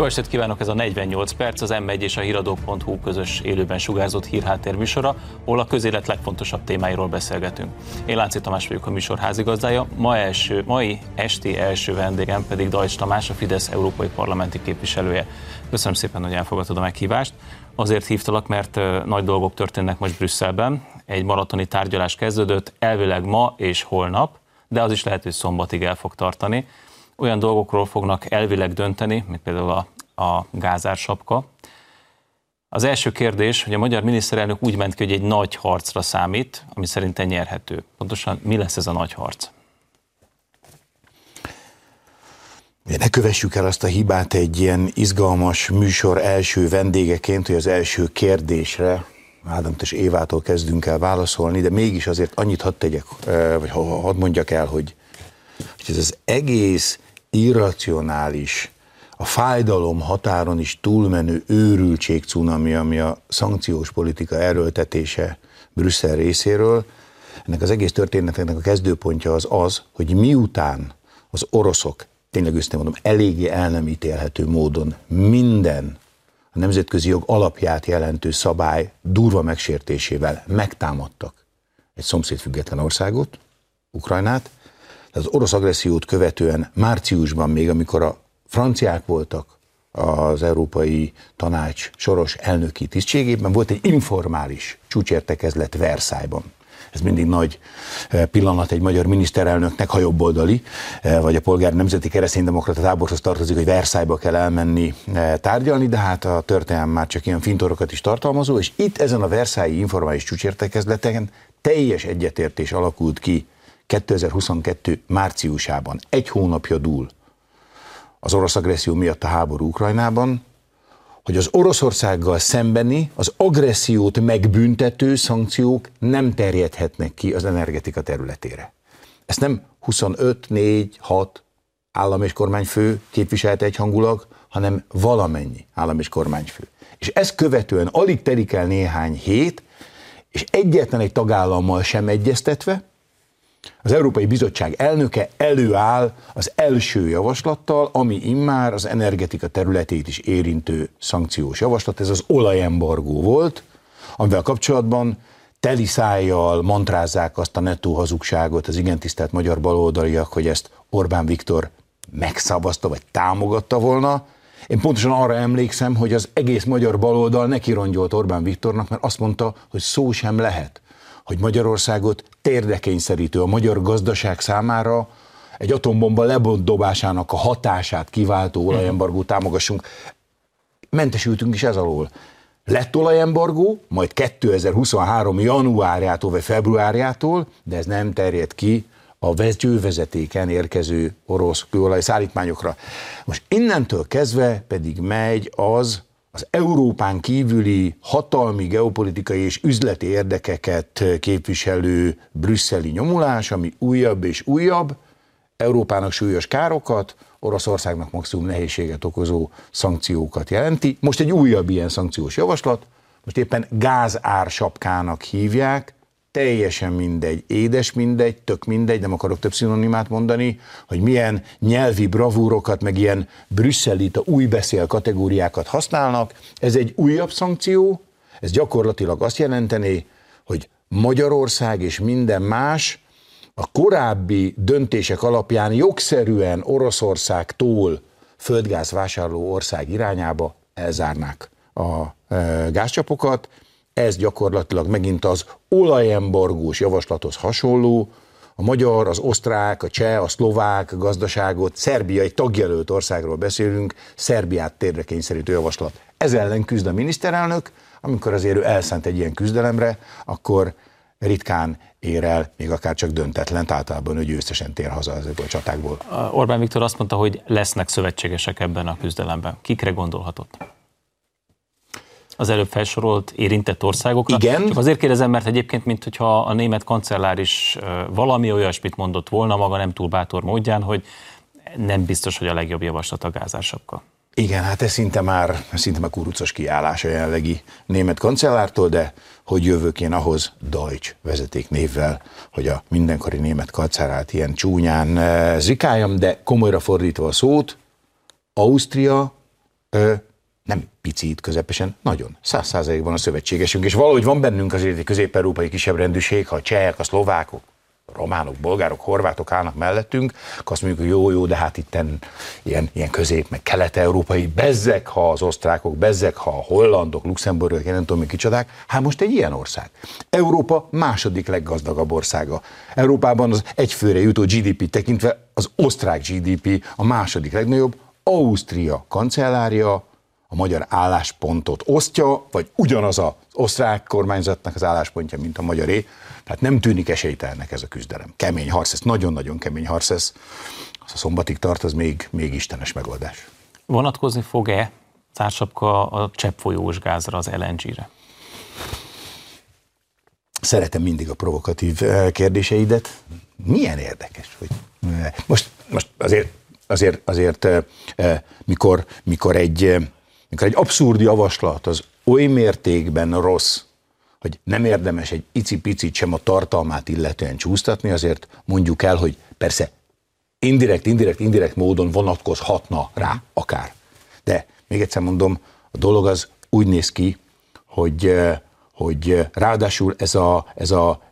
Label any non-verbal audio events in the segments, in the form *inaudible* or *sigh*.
Jó estét kívánok, ez a 48 perc, az M1 és a híradó.hu közös élőben sugárzott hírháttér műsora, ahol a közélet legfontosabb témáiról beszélgetünk. Én Lánci Tamás vagyok a műsor házigazdája, ma első, mai esti első vendégem pedig Dajcs Tamás, a Fidesz európai parlamenti képviselője. Köszönöm szépen, hogy elfogadtad a meghívást. Azért hívtalak, mert nagy dolgok történnek most Brüsszelben. Egy maratoni tárgyalás kezdődött, elvileg ma és holnap, de az is lehet, hogy szombatig el fog tartani olyan dolgokról fognak elvileg dönteni, mint például a, a gázársapka. Az első kérdés, hogy a magyar miniszterelnök úgy ment ki, hogy egy nagy harcra számít, ami szerintem nyerhető. Pontosan mi lesz ez a nagy harc? Ne kövessük el azt a hibát egy ilyen izgalmas műsor első vendégeként, hogy az első kérdésre Ádám és Évától kezdünk el válaszolni, de mégis azért annyit hadd tegyek, vagy hadd mondjak el, hogy, hogy ez az egész irracionális, a fájdalom határon is túlmenő őrültség cunami, ami a szankciós politika erőltetése Brüsszel részéről, ennek az egész történetnek a kezdőpontja az az, hogy miután az oroszok, tényleg őszintén mondom, eléggé el nem ítélhető módon minden a nemzetközi jog alapját jelentő szabály durva megsértésével megtámadtak egy szomszédfüggetlen országot, Ukrajnát, az orosz agressziót követően márciusban még, amikor a franciák voltak az Európai Tanács soros elnöki tisztségében, volt egy informális csúcsértekezlet Versailles-ban. Ez mindig nagy eh, pillanat egy magyar miniszterelnöknek, ha jobboldali, eh, vagy a polgár nemzeti kereszténydemokrata táborhoz tartozik, hogy Versailles-ba kell elmenni eh, tárgyalni, de hát a történelem már csak ilyen fintorokat is tartalmazó, és itt ezen a Versailles informális csúcsértekezleteken teljes egyetértés alakult ki 2022 márciusában, egy hónapja dúl az orosz agresszió miatt a háború Ukrajnában, hogy az Oroszországgal szembeni, az agressziót megbüntető szankciók nem terjedhetnek ki az energetika területére. Ezt nem 25, 4, 6 állam és kormányfő képviselte egyhangulag, hanem valamennyi állam és kormányfő. És ezt követően alig telik el néhány hét, és egyetlen egy tagállammal sem egyeztetve, az Európai Bizottság elnöke előáll az első javaslattal, ami immár az energetika területét is érintő szankciós javaslat. Ez az olajembargó volt, amivel kapcsolatban teli szájjal mantrázzák azt a nettó hazugságot az igen tisztelt magyar baloldaliak, hogy ezt Orbán Viktor megszavazta, vagy támogatta volna. Én pontosan arra emlékszem, hogy az egész magyar baloldal neki rongyolt Orbán Viktornak, mert azt mondta, hogy szó sem lehet hogy Magyarországot térdekényszerítő a magyar gazdaság számára egy atombomba lebondobásának a hatását kiváltó olajembargót támogassunk. Mentesültünk is ez alól. Lett olajembargó, majd 2023. januárjától vagy februárjától, de ez nem terjed ki a vezetővezetéken érkező orosz kőolaj szállítmányokra. Most innentől kezdve pedig megy az, az Európán kívüli hatalmi, geopolitikai és üzleti érdekeket képviselő brüsszeli nyomulás, ami újabb és újabb, Európának súlyos károkat, Oroszországnak maximum nehézséget okozó szankciókat jelenti. Most egy újabb ilyen szankciós javaslat, most éppen gázársapkának hívják, teljesen mindegy, édes mindegy, tök mindegy, nem akarok több szinonimát mondani, hogy milyen nyelvi bravúrokat, meg ilyen brüsszelita új beszél kategóriákat használnak. Ez egy újabb szankció, ez gyakorlatilag azt jelenteni, hogy Magyarország és minden más a korábbi döntések alapján jogszerűen Oroszországtól földgáz vásárló ország irányába elzárnák a e, gázcsapokat, ez gyakorlatilag megint az olajembargós javaslathoz hasonló, a magyar, az osztrák, a cseh, a szlovák gazdaságot, Szerbia egy tagjelölt országról beszélünk, Szerbiát térdre kényszerítő javaslat. Ez ellen küzd a miniszterelnök, amikor azért ő elszánt egy ilyen küzdelemre, akkor ritkán ér el, még akár csak döntetlen, általában ő győztesen tér haza ezekből a csatákból. Orbán Viktor azt mondta, hogy lesznek szövetségesek ebben a küzdelemben. Kikre gondolhatott? Az előbb felsorolt érintett országokra. Igen. Csak azért kérdezem, mert egyébként, mint hogyha a német kancellár is valami olyasmit mondott volna maga nem túl bátor módján, hogy nem biztos, hogy a legjobb javaslat a gázársapka. Igen, hát ez szinte már, szinte már kurucos kiállás a jelenlegi német kancellártól, de hogy jövök én ahhoz Deutsch vezeték névvel, hogy a mindenkori német kancellát ilyen csúnyán zikáljam, de komolyra fordítva a szót, Ausztria ö, nem picit, közepesen, nagyon. Száz százalékban a szövetségesünk, és valahogy van bennünk azért egy közép-európai kisebb rendűség, ha a csehek, a szlovákok, románok, bolgárok, horvátok állnak mellettünk, akkor azt mondjuk, hogy jó, jó, de hát itt ilyen, ilyen közép, meg kelet-európai, bezzek, ha az osztrákok, bezzek, ha a hollandok, luxemburgok, én nem tudom, mi kicsodák. Hát most egy ilyen ország. Európa második leggazdagabb országa. Európában az egyfőre jutó GDP tekintve az osztrák GDP a második legnagyobb, Ausztria kancellária a magyar álláspontot osztja, vagy ugyanaz az osztrák kormányzatnak az álláspontja, mint a magyaré. Tehát nem tűnik esélytelnek ez a küzdelem. Kemény harc, ez nagyon-nagyon kemény harc, ez az a szombatig tart, az még, még istenes megoldás. Vonatkozni fog-e társapka a cseppfolyós gázra, az LNG-re? Szeretem mindig a provokatív eh, kérdéseidet. Milyen érdekes, hogy eh, most, most azért, azért, azért eh, mikor, mikor egy mikor egy abszurd javaslat az oly mértékben rossz, hogy nem érdemes egy icipicit sem a tartalmát illetően csúsztatni, azért mondjuk el, hogy persze indirekt, indirekt, indirekt módon vonatkozhatna rá akár. De még egyszer mondom, a dolog az úgy néz ki, hogy, eh, hogy ráadásul ez a, ez a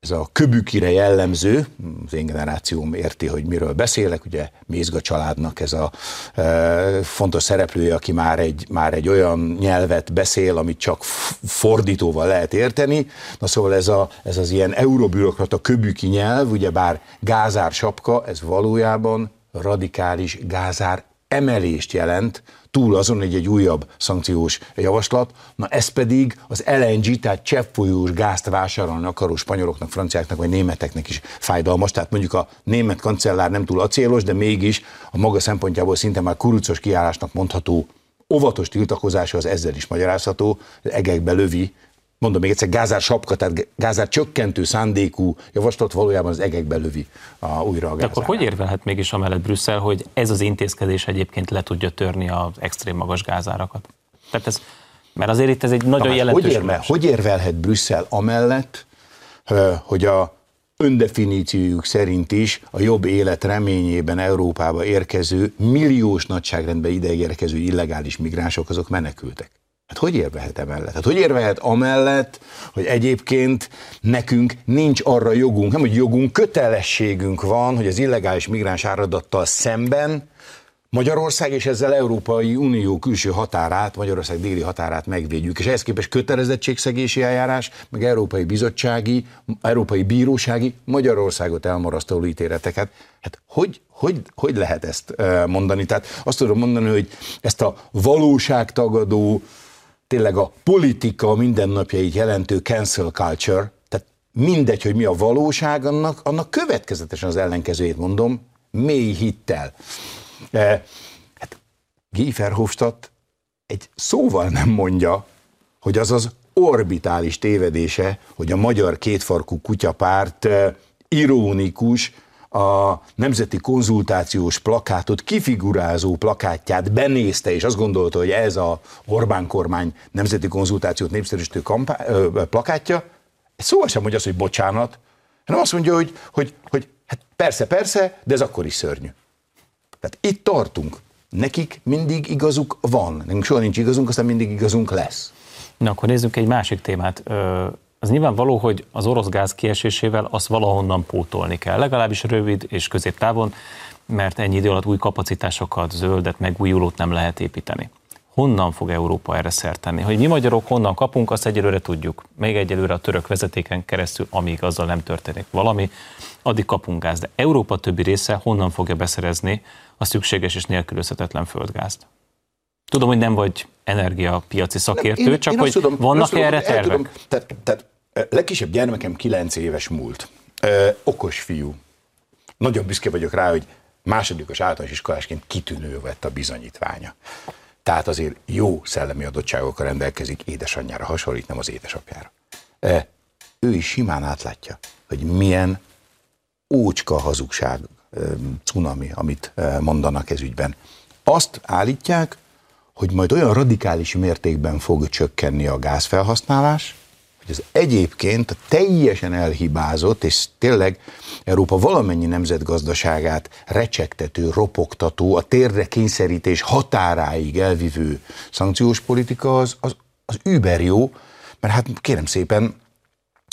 ez a köbükire jellemző, az én generációm érti, hogy miről beszélek, ugye Mézga családnak ez a e, fontos szereplője, aki már egy, már egy olyan nyelvet beszél, amit csak fordítóval lehet érteni. Na szóval ez, a, ez az ilyen eurobürokrata köbüki nyelv, ugye bár gázár sapka, ez valójában radikális gázár emelést jelent, túl azon, hogy egy újabb szankciós javaslat, na ez pedig az LNG, tehát cseppfolyós gázt vásárolni akaró spanyoloknak, franciáknak vagy németeknek is fájdalmas, tehát mondjuk a német kancellár nem túl acélos, de mégis a maga szempontjából szinte már kurucos kiállásnak mondható óvatos tiltakozása az ezzel is magyarázható, egekbe lövi mondom még egyszer, gázár sapka, tehát gázár csökkentő szándékú javaslat valójában az egekbe lövi a, újra a gázár. De akkor hogy érvelhet mégis amellett Brüsszel, hogy ez az intézkedés egyébként le tudja törni az extrém magas gázárakat? Tehát ez, mert azért itt ez egy nagyon jelentős... Hogy, érvel, hogy érvelhet Brüsszel amellett, hogy a öndefiníciójuk szerint is a jobb élet reményében Európába érkező, milliós nagyságrendben ide érkező illegális migránsok, azok menekültek. Hát hogy érvehet emellett? Hát hogy érvehet amellett, hogy egyébként nekünk nincs arra jogunk, nem hogy jogunk, kötelességünk van, hogy az illegális migráns áradattal szemben Magyarország és ezzel Európai Unió külső határát, Magyarország déli határát megvédjük, és ehhez képest kötelezettségszegési eljárás, meg Európai Bizottsági, Európai Bírósági Magyarországot elmarasztaló ítéleteket. Hát hogy, hogy, hogy lehet ezt mondani? Tehát azt tudom mondani, hogy ezt a valóságtagadó, tényleg a politika mindennapjait jelentő cancel culture, tehát mindegy, hogy mi a valóság, annak, annak következetesen az ellenkezőjét mondom, mély hittel. E, hát Guy Verhofstadt egy szóval nem mondja, hogy az az orbitális tévedése, hogy a magyar kétfarkú kutyapárt e, ironikus, a nemzeti konzultációs plakátot, kifigurázó plakátját benézte, és azt gondolta, hogy ez a Orbán kormány nemzeti konzultációt népszerűsítő kampá- ö, plakátja, szóval sem mondja azt, hogy bocsánat, hanem azt mondja, hogy, hogy, hogy hát persze, persze, de ez akkor is szörnyű. Tehát itt tartunk. Nekik mindig igazuk van. Nekünk soha nincs igazunk, aztán mindig igazunk lesz. Na, akkor nézzük egy másik témát. Az nyilvánvaló, hogy az orosz gáz kiesésével azt valahonnan pótolni kell, legalábbis rövid és középtávon, mert ennyi idő alatt új kapacitásokat, zöldet, megújulót nem lehet építeni. Honnan fog Európa erre szert tenni? Hogy mi magyarok honnan kapunk, azt egyelőre tudjuk. Még egyelőre a török vezetéken keresztül, amíg azzal nem történik valami, addig kapunk gáz. De Európa többi része honnan fogja beszerezni a szükséges és nélkülözhetetlen földgázt? Tudom, hogy nem vagy energiapiaci szakértő, én, csak én hogy tudom, vannak erre tervek? Tudom, tehát, tehát legkisebb gyermekem 9 éves múlt. Ö, okos fiú. Nagyon büszke vagyok rá, hogy másodikos általános iskolásként kitűnő vett a bizonyítványa. Tehát azért jó szellemi adottságokkal rendelkezik, édesanyjára hasonlít, nem az édesapjára. E, ő is simán átlátja, hogy milyen ócska hazugság, e, cunami, amit e, mondanak ez ügyben. Azt állítják, hogy majd olyan radikális mértékben fog csökkenni a gázfelhasználás, hogy az egyébként teljesen elhibázott, és tényleg Európa valamennyi nemzetgazdaságát recsegtető, ropogtató, a térdre kényszerítés határáig elvivő szankciós politika az, az, az über jó, mert hát kérem szépen,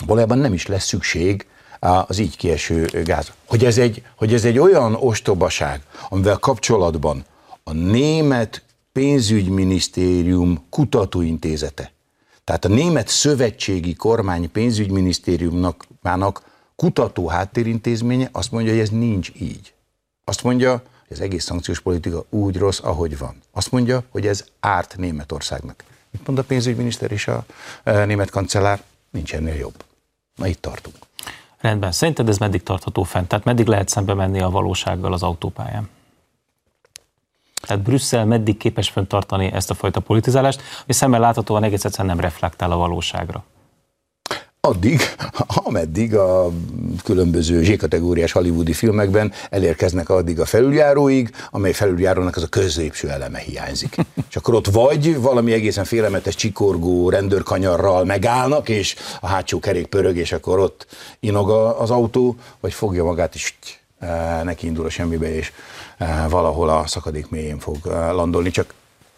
valójában nem is lesz szükség az így kieső gáz. Hogy ez egy, hogy ez egy olyan ostobaság, amivel kapcsolatban a német pénzügyminisztérium kutatóintézete, tehát a német szövetségi kormány pénzügyminisztériumnak kutató háttérintézménye azt mondja, hogy ez nincs így. Azt mondja, hogy az egész szankciós politika úgy rossz, ahogy van. Azt mondja, hogy ez árt Németországnak. Mit mond a pénzügyminiszter és a e, német kancellár? Nincs ennél jobb. Na itt tartunk. Rendben. Szerinted ez meddig tartható fent? Tehát meddig lehet szembe menni a valósággal az autópályán? Tehát Brüsszel meddig képes fenntartani ezt a fajta politizálást, ami szemmel láthatóan egész egyszerűen nem reflektál a valóságra? addig, ameddig a különböző Z-kategóriás hollywoodi filmekben elérkeznek addig a felüljáróig, amely felüljárónak az a középső eleme hiányzik. *laughs* És akkor ott vagy valami egészen félelmetes csikorgó rendőrkanyarral megállnak, és a hátsó kerék pörög, és akkor ott inog az autó, vagy fogja magát, és eh, neki indul a semmibe, és valahol a szakadék mélyén fog eh, landolni, csak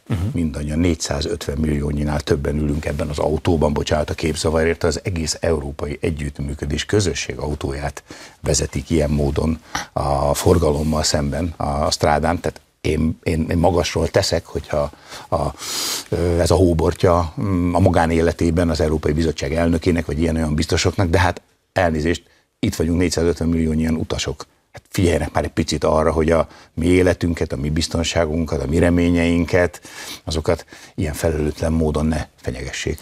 uh-huh. mindannyian 450 milliónyinál többen ülünk ebben az autóban, bocsánat a képzavarért, az egész európai együttműködés közösség autóját vezetik ilyen módon a forgalommal szemben a strádán, tehát én, én, én magasról teszek, hogyha a, ez a hóbortja mm, a magánéletében az Európai Bizottság elnökének, vagy ilyen-olyan biztosoknak, de hát elnézést, itt vagyunk 450 millió ilyen utasok hát figyeljenek már egy picit arra, hogy a mi életünket, a mi biztonságunkat, a mi reményeinket, azokat ilyen felelőtlen módon ne fenyegessék.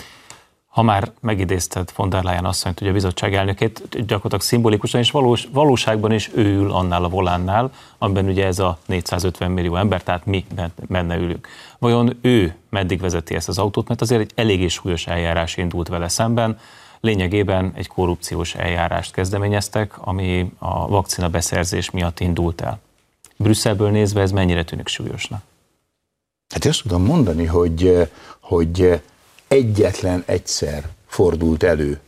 Ha már megidézted von der Leyen asszonyt, hogy a bizottság elnökét, gyakorlatilag szimbolikusan és valós, valóságban is ő ül annál a volánnál, amiben ugye ez a 450 millió ember, tehát mi benne ülünk. Vajon ő meddig vezeti ezt az autót, mert azért egy eléggé súlyos eljárás indult vele szemben, lényegében egy korrupciós eljárást kezdeményeztek, ami a vakcina beszerzés miatt indult el. Brüsszelből nézve ez mennyire tűnik súlyosnak? Hát azt tudom mondani, hogy, hogy egyetlen egyszer fordult elő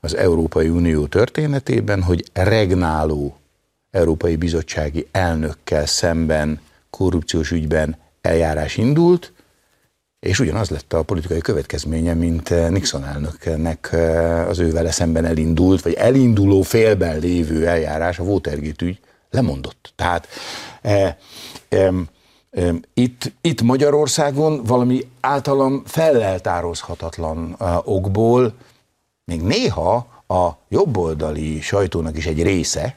az Európai Unió történetében, hogy regnáló Európai Bizottsági elnökkel szemben korrupciós ügyben eljárás indult, és ugyanaz lett a politikai következménye, mint eh, Nixon elnöknek eh, az ővele szemben elindult, vagy elinduló félben lévő eljárás, a Watergate ügy lemondott. Tehát e, e, e, itt, itt Magyarországon valami általam felleltározhatatlan okból még néha a jobboldali sajtónak is egy része,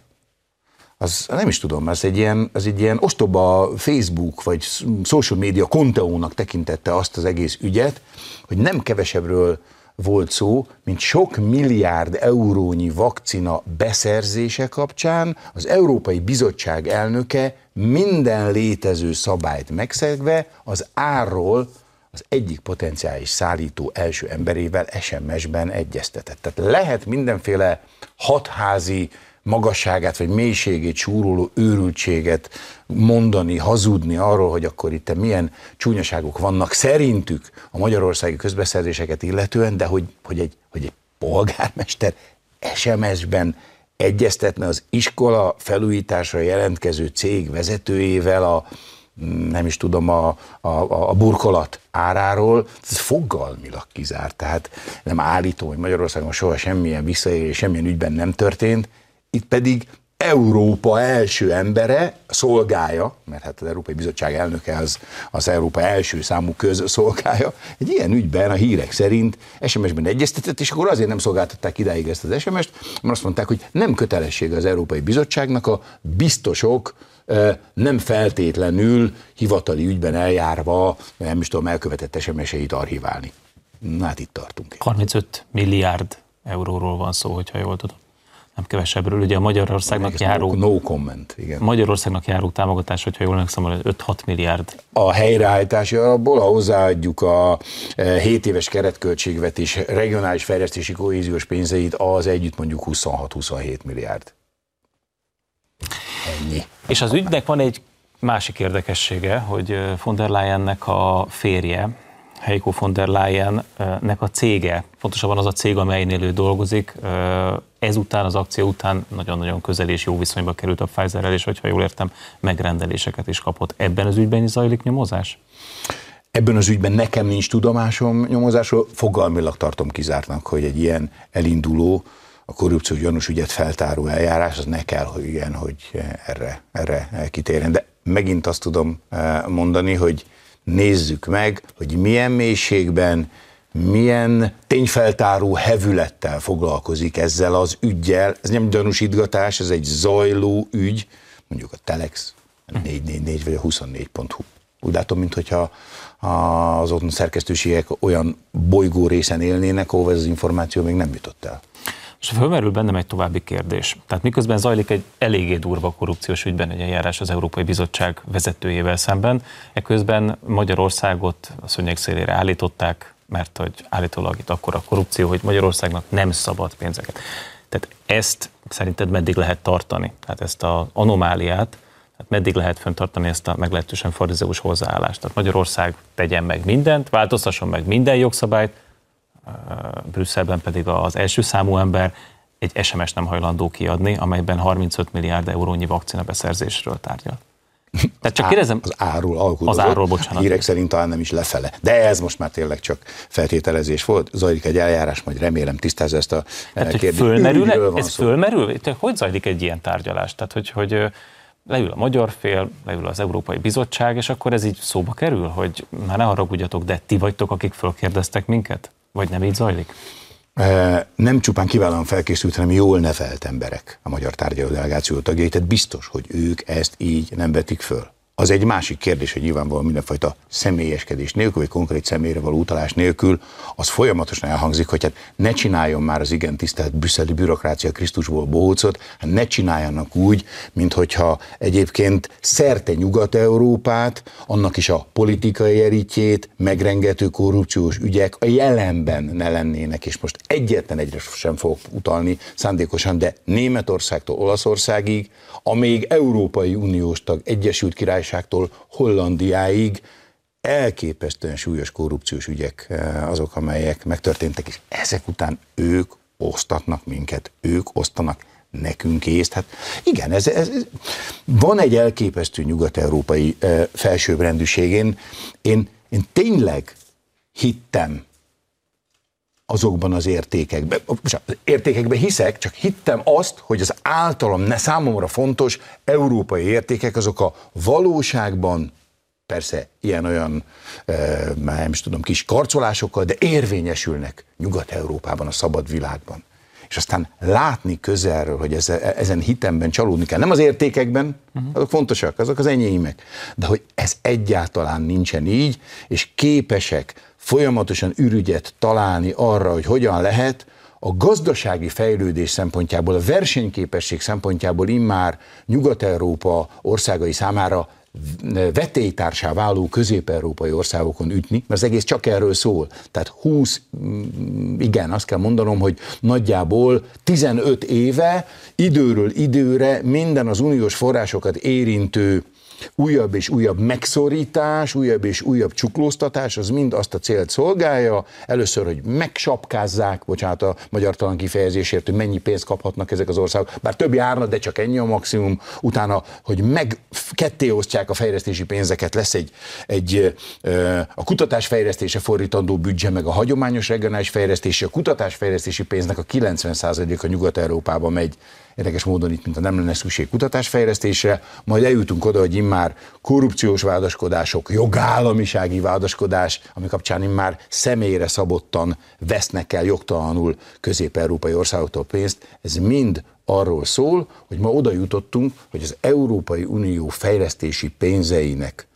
az nem is tudom, az egy ilyen, az egy ilyen ostoba Facebook vagy social media konteónak tekintette azt az egész ügyet, hogy nem kevesebbről volt szó, mint sok milliárd eurónyi vakcina beszerzése kapcsán az Európai Bizottság elnöke minden létező szabályt megszegve az árról az egyik potenciális szállító első emberével SMS-ben egyeztetett. Tehát lehet mindenféle hatházi magasságát vagy mélységét súroló őrültséget mondani, hazudni arról, hogy akkor itt milyen csúnyaságok vannak szerintük a magyarországi közbeszerzéseket illetően, de hogy, hogy, egy, hogy egy polgármester SMS-ben egyeztetne az iskola felújításra jelentkező cég vezetőjével a nem is tudom, a, a, a burkolat áráról, ez fogalmilag kizárt. Tehát nem állítom, hogy Magyarországon soha semmilyen visszaélés, semmilyen ügyben nem történt, itt pedig Európa első embere szolgálja, mert hát az Európai Bizottság elnöke az, az Európa első számú közszolgálja, egy ilyen ügyben a hírek szerint SMS-ben egyeztetett, és akkor azért nem szolgáltatták idáig ezt az SMS-t, mert azt mondták, hogy nem kötelessége az Európai Bizottságnak a biztosok nem feltétlenül hivatali ügyben eljárva, nem is tudom, elkövetett SMS-eit archiválni. Na hát itt tartunk. 35 milliárd euróról van szó, hogyha jól tudom nem kevesebbről, ugye a Magyarországnak járó... No, no comment, igen. Magyarországnak járó támogatás, hogyha jól emlékszem, 5-6 milliárd. A helyreállítási alapból, ha hozzáadjuk a 7 e, éves keretköltségvetés regionális fejlesztési kohéziós pénzeit, az együtt mondjuk 26-27 milliárd. Ennyi. És az ügynek van egy másik érdekessége, hogy von der Leyennek a férje, Heiko von der Leyennek a cége, pontosabban az a cég, amelynél ő dolgozik, ezután, az akció után nagyon-nagyon közel és jó viszonyba került a Pfizerrel, és hogyha jól értem, megrendeléseket is kapott. Ebben az ügyben is zajlik nyomozás? Ebben az ügyben nekem nincs tudomásom nyomozásról, fogalmilag tartom kizártnak, hogy egy ilyen elinduló, a korrupció gyanús ügyet feltáró eljárás, az ne kell, hogy ilyen, hogy erre, erre kitérjen. De megint azt tudom mondani, hogy nézzük meg, hogy milyen mélységben, milyen tényfeltáró hevülettel foglalkozik ezzel az ügyjel. Ez nem gyanúsítgatás, ez egy zajló ügy, mondjuk a Telex, 444 vagy a 24.hu. Úgy látom, mintha az ott szerkesztőségek olyan bolygó részen élnének, ahol ez az információ még nem jutott el. És fölmerül bennem egy további kérdés. Tehát miközben zajlik egy eléggé durva korrupciós ügyben egy eljárás az Európai Bizottság vezetőjével szemben, eközben Magyarországot a szőnyeg szélére állították, mert hogy állítólag itt akkor a korrupció, hogy Magyarországnak nem szabad pénzeket. Tehát ezt szerinted meddig lehet tartani? Tehát ezt az anomáliát, tehát meddig lehet fenntartani ezt a meglehetősen farizeus hozzáállást? Tehát Magyarország tegyen meg mindent, változtasson meg minden jogszabályt, Brüsszelben pedig az első számú ember egy SMS nem hajlandó kiadni, amelyben 35 milliárd eurónyi vakcina beszerzésről tárgyal. Tehát csak kérdezem. Az árul alkudozott. Az árul, bocsánat. Hírek szerint talán nem is lefele. De ez most már tényleg csak feltételezés volt. Zajlik egy eljárás, majd remélem tisztázza ezt a Tehát, kérdést. Fölmerül, ez szó. fölmerül? Tehát hogy zajlik egy ilyen tárgyalás? Tehát, hogy, hogy leül a magyar fél, leül az Európai Bizottság, és akkor ez így szóba kerül, hogy már ne haragudjatok, de ti vagytok, akik fölkérdeztek minket? Vagy nem így zajlik? Nem csupán kiválóan felkészült, hanem jól nevelt emberek a magyar tárgyaló delegáció tagjai, tehát biztos, hogy ők ezt így nem vetik föl. Az egy másik kérdés, hogy nyilvánvalóan mindenfajta személyeskedés nélkül, vagy konkrét személyre való utalás nélkül, az folyamatosan elhangzik, hogy hát ne csináljon már az igen tisztelt brüsszeli bürokrácia Krisztusból bohócot, hát ne csináljanak úgy, mint hogyha egyébként szerte Nyugat-Európát, annak is a politikai eritjét, megrengető korrupciós ügyek a jelenben ne lennének, és most egyetlen egyre sem fogok utalni szándékosan, de Németországtól Olaszországig, amíg Európai Uniós tag Egyesült Király Királyságtól Hollandiáig elképesztően súlyos korrupciós ügyek eh, azok, amelyek megtörténtek, és ezek után ők osztatnak minket, ők osztanak nekünk észt. Hát igen, ez, ez, ez van egy elképesztő nyugat-európai e, felsőbbrendűség. Én, én, én tényleg hittem azokban az értékekben. Az értékekben hiszek, csak hittem azt, hogy az általam ne számomra fontos európai értékek, azok a valóságban persze ilyen-olyan, e, nem is tudom, kis karcolásokkal, de érvényesülnek Nyugat-Európában, a szabad világban. És aztán látni közelről, hogy ez, ezen hitemben csalódni kell. Nem az értékekben, uh-huh. azok fontosak, azok az enyémek, de hogy ez egyáltalán nincsen így, és képesek folyamatosan ürügyet találni arra, hogy hogyan lehet a gazdasági fejlődés szempontjából, a versenyképesség szempontjából immár Nyugat-Európa országai számára vetélytársá váló közép-európai országokon ütni, mert az egész csak erről szól. Tehát 20, mm, igen, azt kell mondanom, hogy nagyjából 15 éve időről időre minden az uniós forrásokat érintő újabb és újabb megszorítás, újabb és újabb csuklóztatás, az mind azt a célt szolgálja, először, hogy megsapkázzák, bocsánat a magyartalan kifejezésért, hogy mennyi pénzt kaphatnak ezek az országok, bár több járna, de csak ennyi a maximum, utána, hogy meg ketté osztják a fejlesztési pénzeket, lesz egy, egy a kutatás fejlesztése fordítandó büdzse, meg a hagyományos regionális fejlesztési, a kutatás fejlesztési pénznek a 90%-a Nyugat-Európába megy érdekes módon itt, mint a nem lenne szükség kutatásfejlesztésre, majd eljutunk oda, hogy immár korrupciós vádaskodások, jogállamisági vádaskodás, ami kapcsán immár személyre szabottan vesznek el jogtalanul közép-európai országoktól pénzt, ez mind arról szól, hogy ma oda jutottunk, hogy az Európai Unió fejlesztési pénzeinek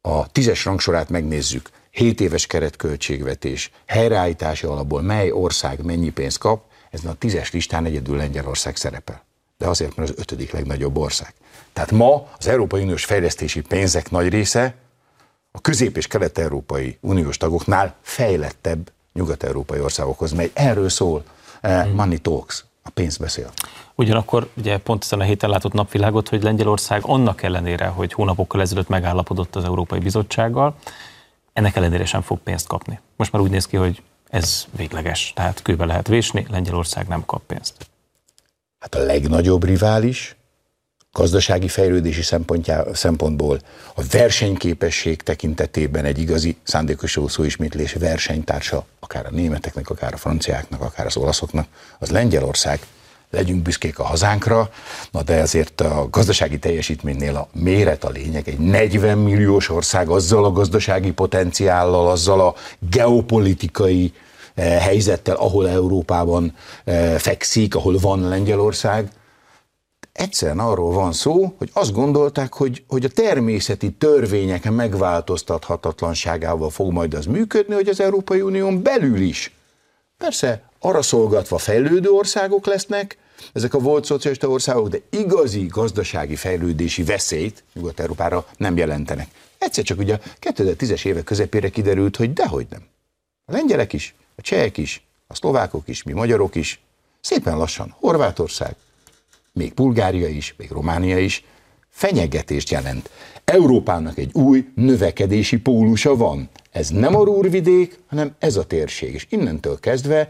a tízes rangsorát megnézzük, 7 éves keretköltségvetés, helyreállítási alapból mely ország mennyi pénzt kap, ezen a tízes listán egyedül Lengyelország szerepel. De azért, mert az ötödik legnagyobb ország. Tehát ma az Európai Uniós fejlesztési pénzek nagy része a közép- és kelet-európai uniós tagoknál fejlettebb nyugat-európai országokhoz megy. Erről szól eh, Money Talks, a pénz beszél. Ugyanakkor ugye pont ezen a héten látott napvilágot, hogy Lengyelország annak ellenére, hogy hónapokkal ezelőtt megállapodott az Európai Bizottsággal, ennek ellenére sem fog pénzt kapni. Most már úgy néz ki, hogy ez végleges, tehát kőbe lehet vésni, Lengyelország nem kap pénzt. Hát a legnagyobb rivális gazdasági fejlődési szempontból a versenyképesség tekintetében egy igazi szándékos szóismétlés versenytársa, akár a németeknek, akár a franciáknak, akár az olaszoknak, az Lengyelország. Legyünk büszkék a hazánkra, na de ezért a gazdasági teljesítménynél a méret a lényeg. Egy 40 milliós ország azzal a gazdasági potenciállal, azzal a geopolitikai eh, helyzettel, ahol Európában eh, fekszik, ahol van Lengyelország, Egyszerűen arról van szó, hogy azt gondolták, hogy, hogy a természeti törvények megváltoztathatatlanságával fog majd az működni, hogy az Európai Unión belül is. Persze, arra szolgatva fejlődő országok lesznek, ezek a volt szocialista országok, de igazi gazdasági fejlődési veszélyt Nyugat-Európára nem jelentenek. Egyszer csak ugye a 2010-es évek közepére kiderült, hogy dehogy nem. A lengyelek is, a csehek is, a szlovákok is, mi magyarok is, szépen lassan Horvátország, még Bulgária is, még Románia is, fenyegetést jelent. Európának egy új növekedési pólusa van. Ez nem a Rúrvidék, hanem ez a térség. És innentől kezdve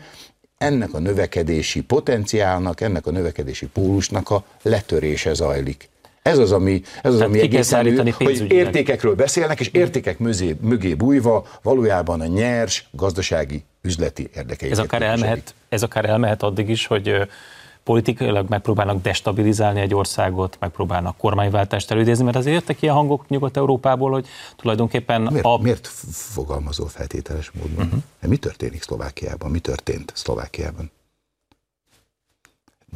ennek a növekedési potenciálnak, ennek a növekedési pólusnak a letörése zajlik. Ez az, ami, ez az, ami egészen hogy értékekről beszélnek, és értékek mögé, mögé bújva valójában a nyers gazdasági üzleti érdekeiket. Ez akár, elmehet, ez akár elmehet addig is, hogy politikailag megpróbálnak destabilizálni egy országot, megpróbálnak kormányváltást elődézni, mert azért jöttek ilyen hangok Nyugat-Európából, hogy tulajdonképpen... Miért, a... miért fogalmazol feltételes módon? Uh-huh. Mi történik Szlovákiában? Mi történt Szlovákiában?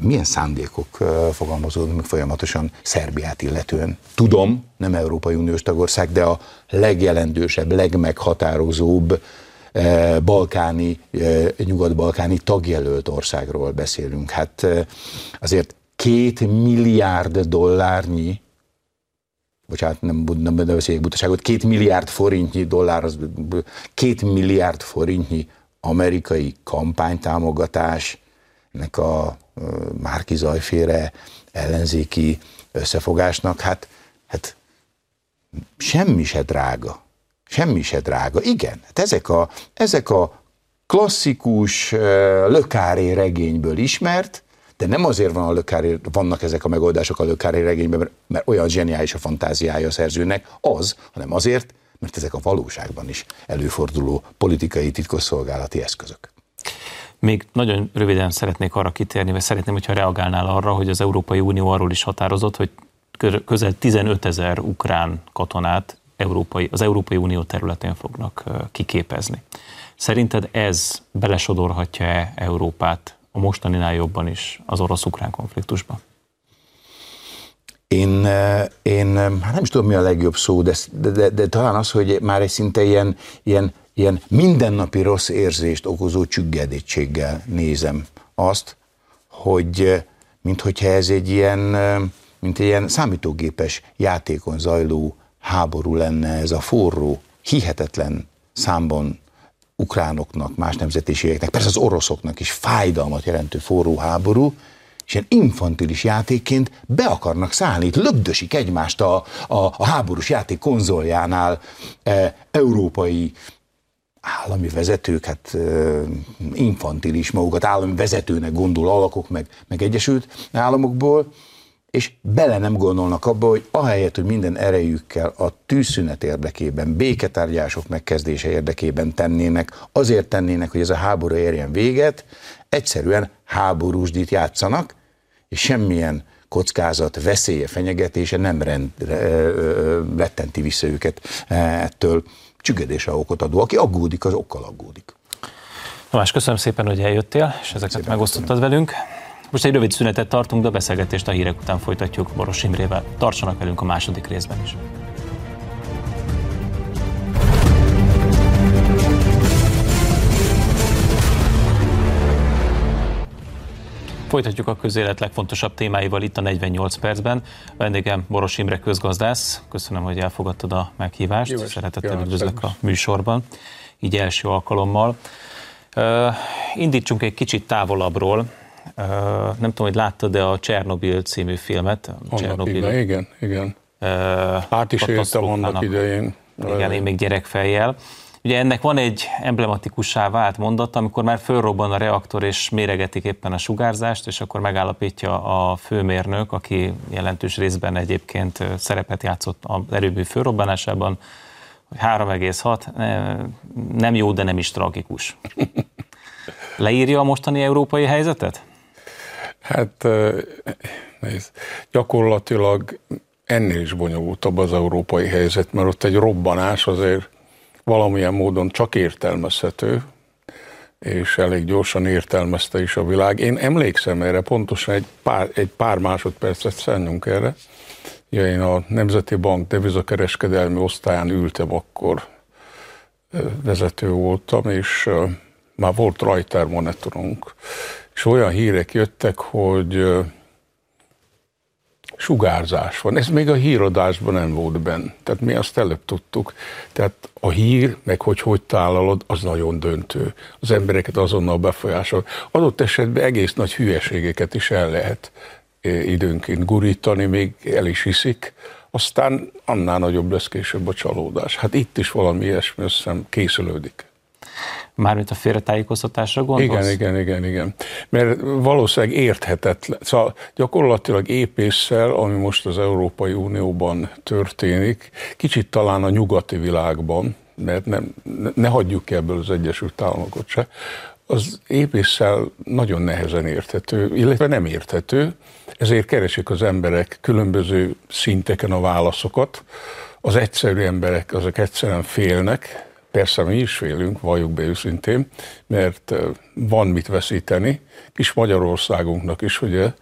Milyen szándékok fogalmazódnak meg folyamatosan Szerbiát illetően? Tudom, nem Európai Uniós tagország, de a legjelentősebb, legmeghatározóbb balkáni, eh, nyugat-balkáni tagjelölt országról beszélünk. Hát eh, azért két milliárd dollárnyi, bocsánat, nem, nem, nem beszéljek butaságot, két milliárd forintnyi dollár, az, két milliárd forintnyi amerikai kampánytámogatás, ennek a Márki Zajféle ellenzéki összefogásnak, hát, hát semmi se drága. Semmi se drága. Igen, hát ezek a, ezek a klasszikus lökáré regényből ismert, de nem azért van a lökáré, vannak ezek a megoldások a lökáré regényben, mert, mert olyan zseniális a fantáziája a szerzőnek, az, hanem azért, mert ezek a valóságban is előforduló politikai titkosszolgálati eszközök. Még nagyon röviden szeretnék arra kitérni, vagy szeretném, hogyha reagálnál arra, hogy az Európai Unió arról is határozott, hogy közel 15 ezer ukrán katonát Európai, az Európai Unió területén fognak kiképezni. Szerinted ez belesodorhatja-e Európát a mostaninál jobban is az orosz-ukrán konfliktusba? Én, én hát nem is tudom, mi a legjobb szó, de, de, de, de talán az, hogy már egy szinte ilyen, ilyen, ilyen mindennapi rossz érzést okozó csüggedétséggel nézem azt, hogy minthogyha ez egy ilyen, mint egy ilyen számítógépes játékon zajló háború lenne ez a forró, hihetetlen számban ukránoknak, más nemzetiségeknek, persze az oroszoknak is fájdalmat jelentő forró háború, és ilyen infantilis játékként be akarnak szállni, itt lögdösik egymást a, a, a háborús játék konzoljánál e, európai állami vezetők, hát e, infantilis magukat állami vezetőnek gondol alakok, meg, meg egyesült államokból, és bele nem gondolnak abba, hogy ahelyett, hogy minden erejükkel a tűzszünet érdekében, béketárgyások megkezdése érdekében tennének, azért tennének, hogy ez a háború érjen véget, egyszerűen háborúsdit játszanak, és semmilyen kockázat, veszélye, fenyegetése nem rend, rettenti vissza őket ettől csüggedésre okot adó. Aki aggódik, az okkal aggódik. Tamás, köszönöm szépen, hogy eljöttél, és ezeket szépen megosztottad köszönöm. velünk. Most egy rövid szünetet tartunk, de a beszélgetést a hírek után folytatjuk Boros Imrével. Tartsanak velünk a második részben is. Folytatjuk a közélet legfontosabb témáival itt a 48 percben. Vendégem Boros Imre közgazdász. Köszönöm, hogy elfogadtad a meghívást. Jó, Szeretettel üdvözlök a műsorban, így első alkalommal. Uh, indítsunk egy kicsit távolabbról nem tudom, hogy láttad, de a Csernobil című filmet. Csernobil. Igen, igen. Át is értem annak idején. Igen, én még gyerekfejjel. Ugye ennek van egy emblematikussá vált mondat, amikor már fölrobban a reaktor és méregetik éppen a sugárzást, és akkor megállapítja a főmérnök, aki jelentős részben egyébként szerepet játszott az erőmű fölrobbanásában, hogy 3,6 nem jó, de nem is tragikus. *laughs* Leírja a mostani európai helyzetet? Hát nézd, gyakorlatilag ennél is bonyolultabb az európai helyzet, mert ott egy robbanás azért valamilyen módon csak értelmezhető, és elég gyorsan értelmezte is a világ. Én emlékszem erre, pontosan egy pár, egy pár másodpercet szennünk erre. Ja, én a Nemzeti Bank devizakereskedelmi osztályán ültem akkor, vezető voltam, és már volt rajtár monitorunk, és olyan hírek jöttek, hogy sugárzás van. Ez még a híradásban nem volt benne. Tehát mi azt előbb tudtuk. Tehát a hír, meg hogy hogy tálalod, az nagyon döntő. Az embereket azonnal befolyásol. Adott esetben egész nagy hülyeségeket is el lehet eh, időnként gurítani, még el is hiszik, aztán annál nagyobb lesz később a csalódás. Hát itt is valami ilyesmi összem készülődik. Mármint a félretájékoztatásra gondolsz? Igen, igen, igen, igen. Mert valószínűleg érthetetlen. Szóval gyakorlatilag épésszel, ami most az Európai Unióban történik, kicsit talán a nyugati világban, mert nem, ne hagyjuk ebből az Egyesült Államokat se, az épésszel nagyon nehezen érthető, illetve nem érthető, ezért keresik az emberek különböző szinteken a válaszokat. Az egyszerű emberek azok egyszerűen félnek, Persze mi is félünk, valljuk be őszintén, mert van mit veszíteni. Kis Magyarországunknak is ugye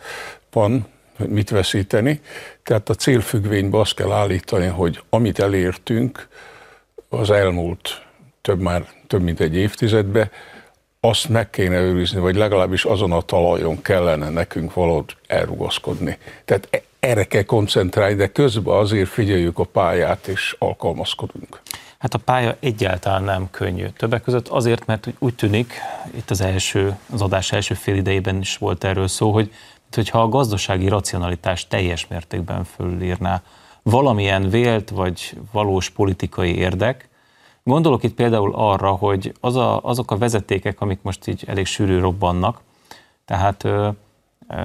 van mit veszíteni. Tehát a célfüggvénybe azt kell állítani, hogy amit elértünk az elmúlt több már több mint egy évtizedbe, azt meg kéne őrizni, vagy legalábbis azon a talajon kellene nekünk valahogy elrugaszkodni. Tehát e- erre kell koncentrálni, de közben azért figyeljük a pályát és alkalmazkodunk. Hát a pálya egyáltalán nem könnyű. Többek között azért, mert úgy tűnik, itt az első, az adás első fél idejében is volt erről szó, hogy hogyha a gazdasági racionalitás teljes mértékben fölírná valamilyen vélt vagy valós politikai érdek, Gondolok itt például arra, hogy az a, azok a vezetékek, amik most így elég sűrű robbannak, tehát ö, ö,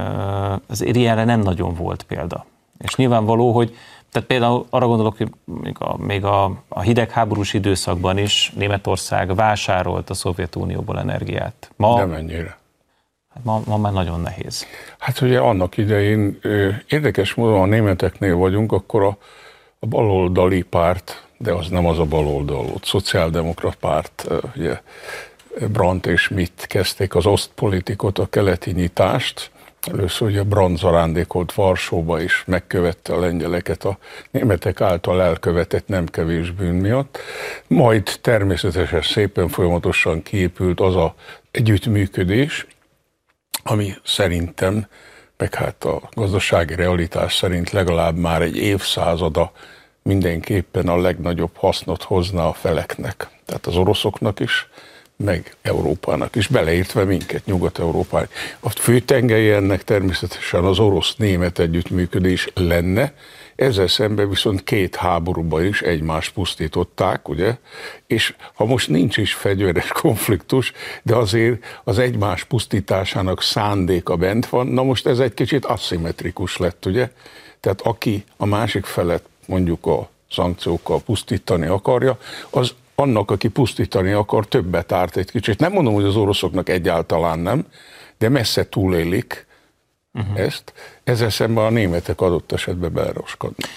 az ilyenre nem nagyon volt példa. És nyilvánvaló, hogy tehát például arra gondolok, hogy még a, még a, a hidegháborús időszakban is Németország vásárolt a Szovjetunióból energiát. Ma, Nem ennyire. Hát ma, ma már nagyon nehéz. Hát ugye annak idején érdekes módon, a németeknél vagyunk, akkor a, a baloldali párt, de az nem az a baloldal volt, szociáldemokrat párt, ugye Brandt és mit kezdték az osztpolitikot, a keleti nyitást, Először ugye Brand zarándékolt Varsóba is, megkövette a lengyeleket a németek által elkövetett nem kevés bűn miatt. Majd természetesen szépen folyamatosan kiépült az a együttműködés, ami szerintem, meg hát a gazdasági realitás szerint legalább már egy évszázada mindenképpen a legnagyobb hasznot hozna a feleknek. Tehát az oroszoknak is, meg Európának is, beleértve minket, Nyugat-Európának. A főtengely ennek természetesen az orosz-német együttműködés lenne, ezzel szemben viszont két háborúban is egymást pusztították, ugye? És ha most nincs is fegyveres *laughs* konfliktus, de azért az egymás pusztításának szándéka bent van, na most ez egy kicsit aszimmetrikus lett, ugye? Tehát aki a másik felet mondjuk a szankciókkal pusztítani akarja, az annak, aki pusztítani akar, többet árt egy kicsit. Nem mondom, hogy az oroszoknak egyáltalán nem, de messze túlélik uh-huh. ezt. Ezzel szemben a németek adott esetben beleroskodnak.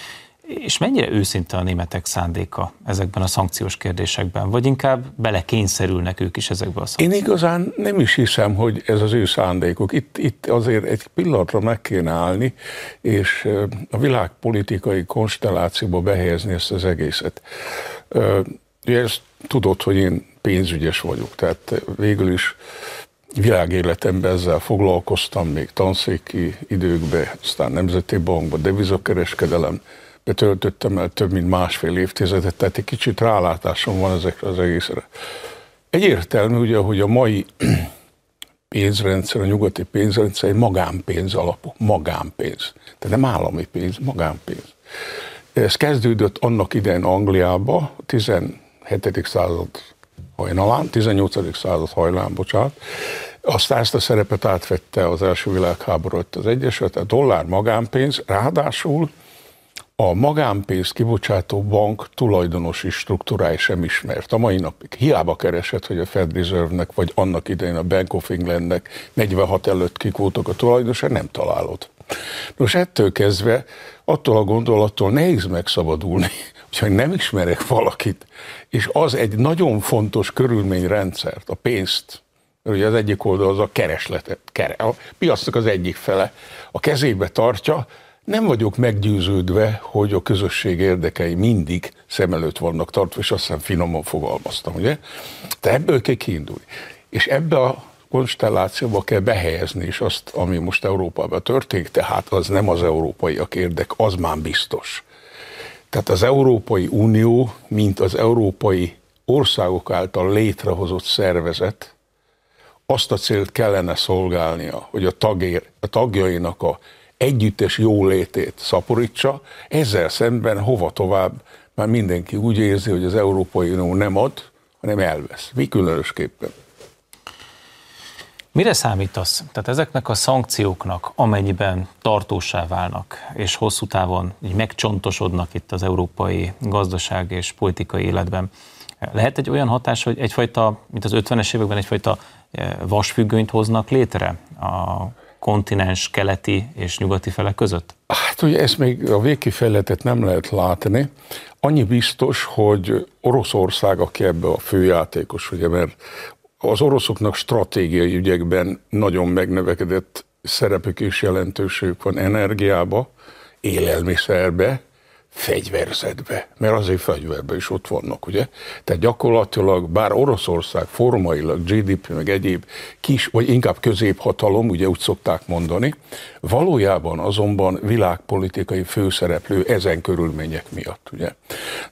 És mennyire őszinte a németek szándéka ezekben a szankciós kérdésekben, vagy inkább belekényszerülnek ők is ezekbe a szankciókba? Én igazán nem is hiszem, hogy ez az ő szándékuk. Itt, itt azért egy pillanatra meg kéne állni, és a világpolitikai konstellációba behelyezni ezt az egészet. Ugye ezt tudod, hogy én pénzügyes vagyok, tehát végül is világéletemben ezzel foglalkoztam, még tanszéki időkben, aztán Nemzeti Bankban, devizakereskedelem, betöltöttem el több mint másfél évtizedet, tehát egy kicsit rálátásom van ezekre az egészre. Egyértelmű ugye, hogy a mai *clears throat* pénzrendszer, a nyugati pénzrendszer egy magánpénz alapú, magánpénz. Tehát nem állami pénz, magánpénz. Ez kezdődött annak idején Angliába, 17. század hajnalán, 18. század hajnalán, bocsánat. Aztán ezt a szerepet átvette az első világháború az Egyesület, a dollár magánpénz, ráadásul a magánpénz kibocsátó bank tulajdonosi struktúrája sem ismert. A mai napig hiába keresett, hogy a Fed Reserve-nek, vagy annak idején a Bank of Englandnek 46 előtt kik voltak a tulajdonosai, nem találod. Nos, ettől kezdve attól a gondolattól nehéz megszabadulni, hogyha nem ismerek valakit, és az egy nagyon fontos körülményrendszert, a pénzt, ugye az egyik oldal az a keresletet, a piacnak az egyik fele, a kezébe tartja, nem vagyok meggyőződve, hogy a közösség érdekei mindig szem előtt vannak tartva, és azt hiszem finoman fogalmaztam, ugye? De ebből kell kiindulni. És ebbe a konstellációba kell behelyezni is azt, ami most Európában történik, tehát az nem az európaiak érdek, az már biztos. Tehát az Európai Unió, mint az európai országok által létrehozott szervezet, azt a célt kellene szolgálnia, hogy a, tagér, a tagjainak a együttes jólétét szaporítsa, ezzel szemben hova tovább, már mindenki úgy érzi, hogy az Európai Unió nem ad, hanem elvesz. Mi különösképpen? Mire számítasz? Tehát ezeknek a szankcióknak, amennyiben tartósá válnak, és hosszú távon így megcsontosodnak itt az európai gazdaság és politikai életben, lehet egy olyan hatás, hogy egyfajta, mint az 50-es években egyfajta eh, vasfüggönyt hoznak létre a kontinens keleti és nyugati fele között? Hát ugye ezt még a végkifejletet nem lehet látni. Annyi biztos, hogy Oroszország, aki ebbe a főjátékos, ugye, mert az oroszoknak stratégiai ügyekben nagyon megnövekedett szerepük és jelentőségük van energiába, élelmiszerbe, fegyverzetbe, mert azért fegyverbe is ott vannak, ugye? Tehát gyakorlatilag, bár Oroszország formailag GDP meg egyéb kis, vagy inkább középhatalom, ugye úgy szokták mondani, valójában azonban világpolitikai főszereplő ezen körülmények miatt, ugye?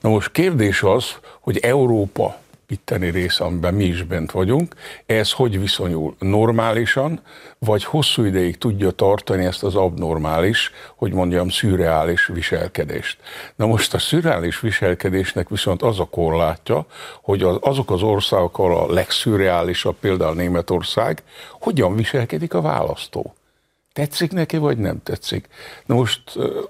Na most kérdés az, hogy Európa itteni rész, amiben mi is bent vagyunk, ez hogy viszonyul normálisan, vagy hosszú ideig tudja tartani ezt az abnormális, hogy mondjam, szürreális viselkedést. Na most a szürreális viselkedésnek viszont az a korlátja, hogy azok az országok, ahol a legszürreálisabb, például Németország, hogyan viselkedik a választó. Tetszik neki, vagy nem tetszik? Na most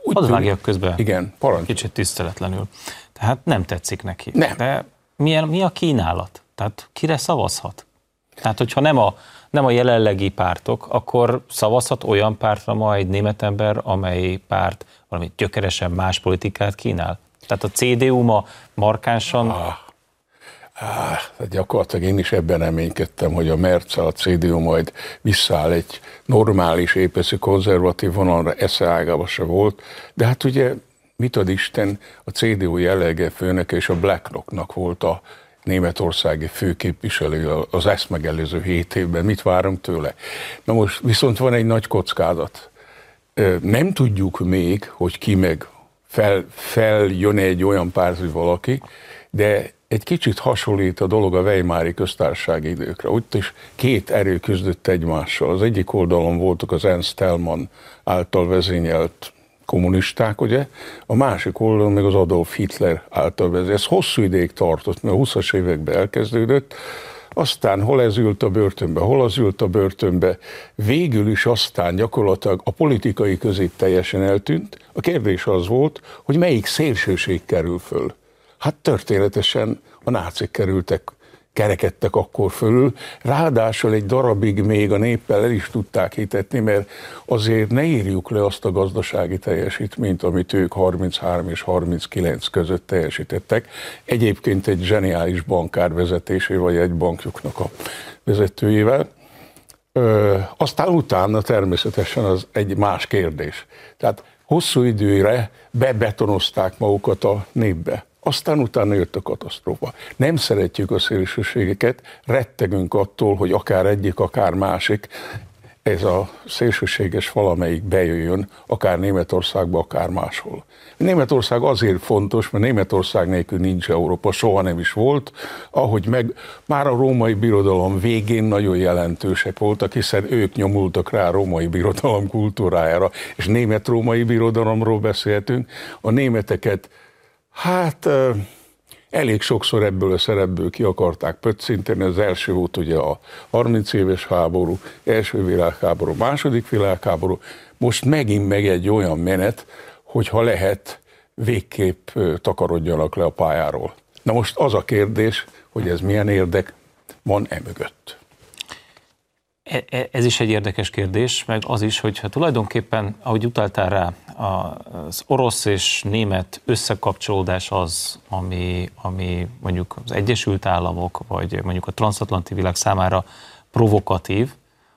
úgy Hadd vágjak közben. Igen, parancs. Kicsit tiszteletlenül. Tehát nem tetszik neki. Nem. De milyen, mi a kínálat? Tehát kire szavazhat? Tehát, hogyha nem a, nem a jelenlegi pártok, akkor szavazhat olyan pártra ma egy német ember, amely párt valami gyökeresen más politikát kínál? Tehát a CDU ma markánsan... Ah, ah, gyakorlatilag én is ebben reménykedtem, hogy a Merce, a CDU majd visszaáll egy normális, épeszű konzervatív vonalra, esze ágába se volt, de hát ugye mit ad Isten, a CDU jellege főnök és a BlackRocknak volt a németországi főképviselő az ezt megelőző hét évben. Mit várunk tőle? Na most viszont van egy nagy kockázat. Nem tudjuk még, hogy ki meg fel, feljön egy olyan párt, hogy valaki, de egy kicsit hasonlít a dolog a Weimári köztársasági időkre. Ott is két erő küzdött egymással. Az egyik oldalon voltak az Ernst Thälmann által vezényelt kommunisták, ugye, a másik oldalon meg az Adolf Hitler által vezet. Ez hosszú ideig tartott, mert a 20-as években elkezdődött, aztán hol ez ült a börtönbe, hol az ült a börtönbe, végül is aztán gyakorlatilag a politikai közép teljesen eltűnt. A kérdés az volt, hogy melyik szélsőség kerül föl. Hát történetesen a nácik kerültek kerekedtek akkor fölül, ráadásul egy darabig még a néppel el is tudták hitetni, mert azért ne írjuk le azt a gazdasági teljesítményt, amit ők 33 és 39 között teljesítettek. Egyébként egy zseniális bankár vezetésével, vagy egy bankjuknak a vezetőjével. Ö, aztán utána természetesen az egy más kérdés. Tehát hosszú időre bebetonozták magukat a népbe. Aztán utána jött a katasztrófa. Nem szeretjük a szélsőségeket, rettegünk attól, hogy akár egyik, akár másik ez a szélsőséges valamelyik bejöjjön, akár Németországba, akár máshol. Németország azért fontos, mert Németország nélkül nincs Európa, soha nem is volt, ahogy meg már a római birodalom végén nagyon jelentősek voltak, hiszen ők nyomultak rá a római birodalom kultúrájára, és német-római birodalomról beszéltünk. A németeket, hát elég sokszor ebből a szerepből ki akarták pöccinteni. Az első volt ugye a 30 éves háború, első világháború, második világháború. Most megint meg egy olyan menet, hogy ha lehet, végképp takarodjanak le a pályáról. Na most az a kérdés, hogy ez milyen érdek van e mögött. E, e, ez is egy érdekes kérdés, meg az is, hogyha tulajdonképpen, ahogy utaltál rá, az orosz és német összekapcsolódás az, ami, ami mondjuk az Egyesült Államok, vagy mondjuk a transatlanti világ számára provokatív,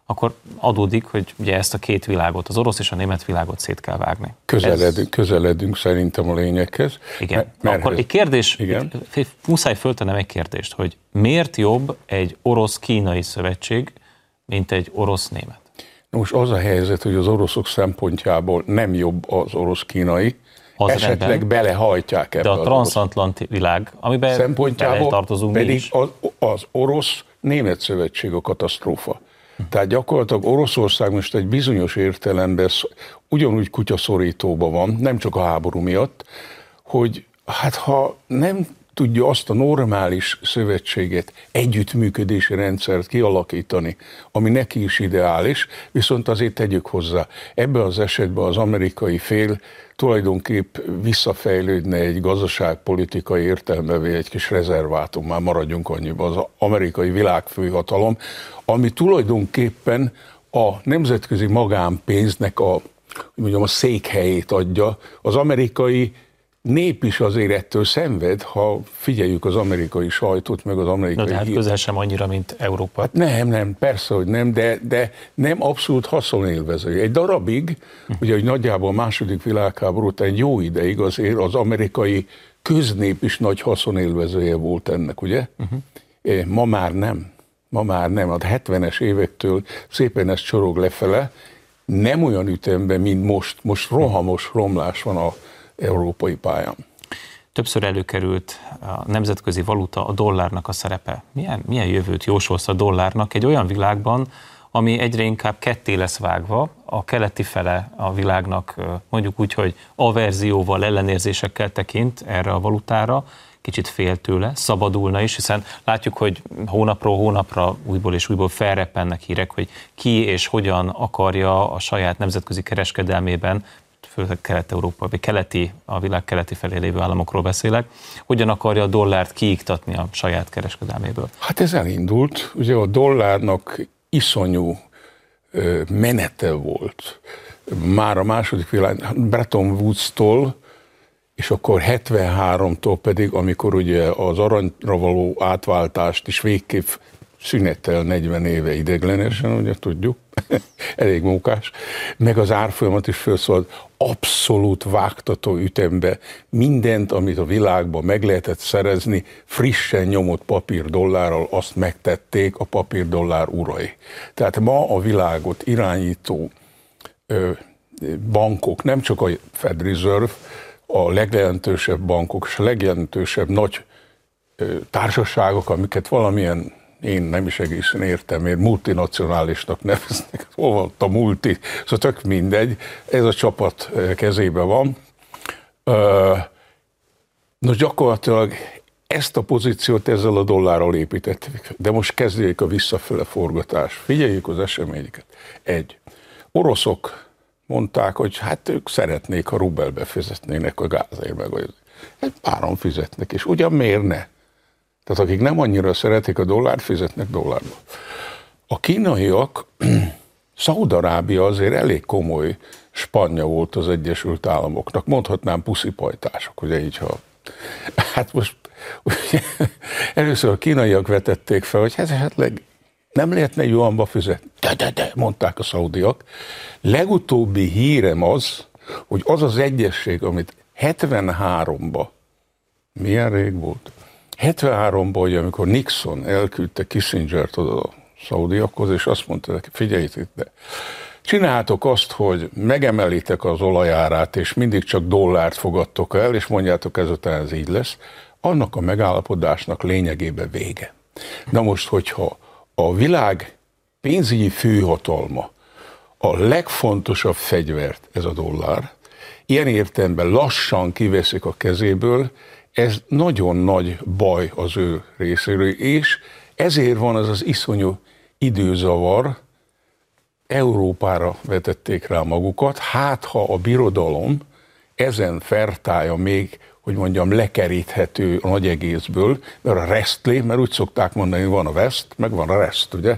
akkor adódik, hogy ugye ezt a két világot, az orosz és a német világot szét kell vágni. Közeledünk, Ez... közeledünk szerintem a lényeghez. Igen. Mert, akkor egy kérdés, igen. muszáj föltenem egy kérdést, hogy miért jobb egy orosz-kínai szövetség, mint egy orosz-német? Most az a helyzet, hogy az oroszok szempontjából nem jobb az orosz-kínai, az esetleg rendben, belehajtják ebbe De a transatlanti világ, amiben szempontjából tartozunk pedig az, az orosz-német szövetség a katasztrófa. Tehát gyakorlatilag Oroszország most egy bizonyos értelemben ugyanúgy kutyaszorítóban van, nem csak a háború miatt, hogy hát ha nem tudja azt a normális szövetséget, együttműködési rendszert kialakítani, ami neki is ideális, viszont azért tegyük hozzá, ebben az esetben az amerikai fél tulajdonképp visszafejlődne egy gazdaságpolitikai értelmevé egy kis rezervátum, már maradjunk annyiban, az amerikai világfőhatalom, ami tulajdonképpen a nemzetközi magánpénznek a, mondjam, a székhelyét adja, az amerikai nép is azért ettől szenved, ha figyeljük az amerikai sajtót, meg az amerikai... Na, de hát közel sem annyira, mint Európa. Hát nem, nem, persze, hogy nem, de, de nem abszolút haszonélvező. Egy darabig, hm. ugye, hogy nagyjából a második világháború után jó ideig azért az amerikai köznép is nagy haszonélvezője volt ennek, ugye? Uh-huh. Ma már nem. Ma már nem. A 70-es évektől szépen ez csorog lefele, nem olyan ütemben, mint most. Most rohamos romlás van a európai pályán. Többször előkerült a nemzetközi valuta, a dollárnak a szerepe. Milyen, milyen jövőt jósolsz a dollárnak egy olyan világban, ami egyre inkább ketté lesz vágva, a keleti fele a világnak mondjuk úgy, hogy averzióval, ellenérzésekkel tekint erre a valutára, kicsit fél tőle, szabadulna is, hiszen látjuk, hogy hónapról hónapra újból és újból felrepennek hírek, hogy ki és hogyan akarja a saját nemzetközi kereskedelmében főleg Kelet-Európa, vagy keleti, a világ keleti felé lévő államokról beszélek, hogyan akarja a dollárt kiiktatni a saját kereskedelméből? Hát ez elindult. Ugye a dollárnak iszonyú menete volt. Már a második világ, Bretton Woods-tól, és akkor 73-tól pedig, amikor ugye az aranyra való átváltást is végképp szünetel 40 éve ideglenesen, ugye tudjuk, *laughs* elég munkás, meg az árfolyamat is felszólt, abszolút vágtató ütembe mindent, amit a világban meg lehetett szerezni, frissen nyomott papírdollárral, azt megtették a papírdollár urai. Tehát ma a világot irányító ö, bankok, nem csak a Fed Reserve, a legjelentősebb bankok és a legjelentősebb nagy társaságok, amiket valamilyen én nem is egészen értem, miért multinacionálisnak neveznek, *laughs* hol van a multi, szóval tök mindegy, ez a csapat kezébe van. Nos, gyakorlatilag ezt a pozíciót ezzel a dollárral építettük, de most kezdjék a visszafele forgatás. Figyeljük az eseményeket. Egy, oroszok mondták, hogy hát ők szeretnék, ha rubelbe fizetnének a gázért, meg hát páran fizetnek, és ugyan miért ne? Tehát akik nem annyira szeretik a dollárt, fizetnek dollárba. A kínaiak, *clears throat* Szaudarábia azért elég komoly spanya volt az Egyesült Államoknak. Mondhatnám puszipajtások, ugye így, ha... *laughs* Hát most ugye, *laughs* először a kínaiak vetették fel, hogy ez esetleg nem lehetne Johanba fizetni. De, de, de, mondták a szaudiak. Legutóbbi hírem az, hogy az az egyesség, amit 73-ba, milyen rég volt? 73-ban, amikor Nixon elküldte Kissinger-t oda szaudiakhoz, és azt mondta neki, figyeljétek, de csináltok azt, hogy megemelitek az olajárát, és mindig csak dollárt fogadtok el, és mondjátok ezután ez így lesz, annak a megállapodásnak lényegében vége. Na most, hogyha a világ pénzügyi főhatalma a legfontosabb fegyvert, ez a dollár, ilyen értelemben lassan kiveszik a kezéből, ez nagyon nagy baj az ő részéről, és ezért van az az iszonyú időzavar, Európára vetették rá magukat, hát ha a birodalom ezen fertája még, hogy mondjam, lekeríthető a nagy egészből, mert a restli, mert úgy szokták mondani, van a vest, meg van a rest, ugye?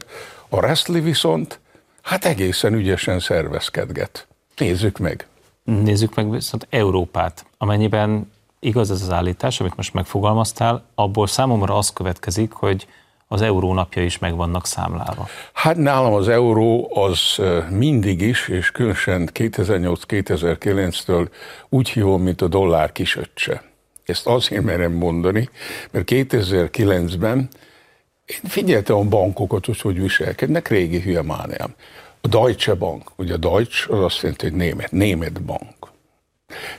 A restli viszont, hát egészen ügyesen szervezkedget. Nézzük meg. Nézzük meg viszont Európát, amennyiben igaz ez az állítás, amit most megfogalmaztál, abból számomra az következik, hogy az euró napja is meg vannak számlálva. Hát nálam az euró az mindig is, és különösen 2008-2009-től úgy hívom, mint a dollár kisöccse. Ezt azért merem mondani, mert 2009-ben én figyeltem a bankokat, hogy hogy viselkednek, régi hülye mániám. A Deutsche Bank, ugye a Deutsch az azt jelenti, hogy német, német bank.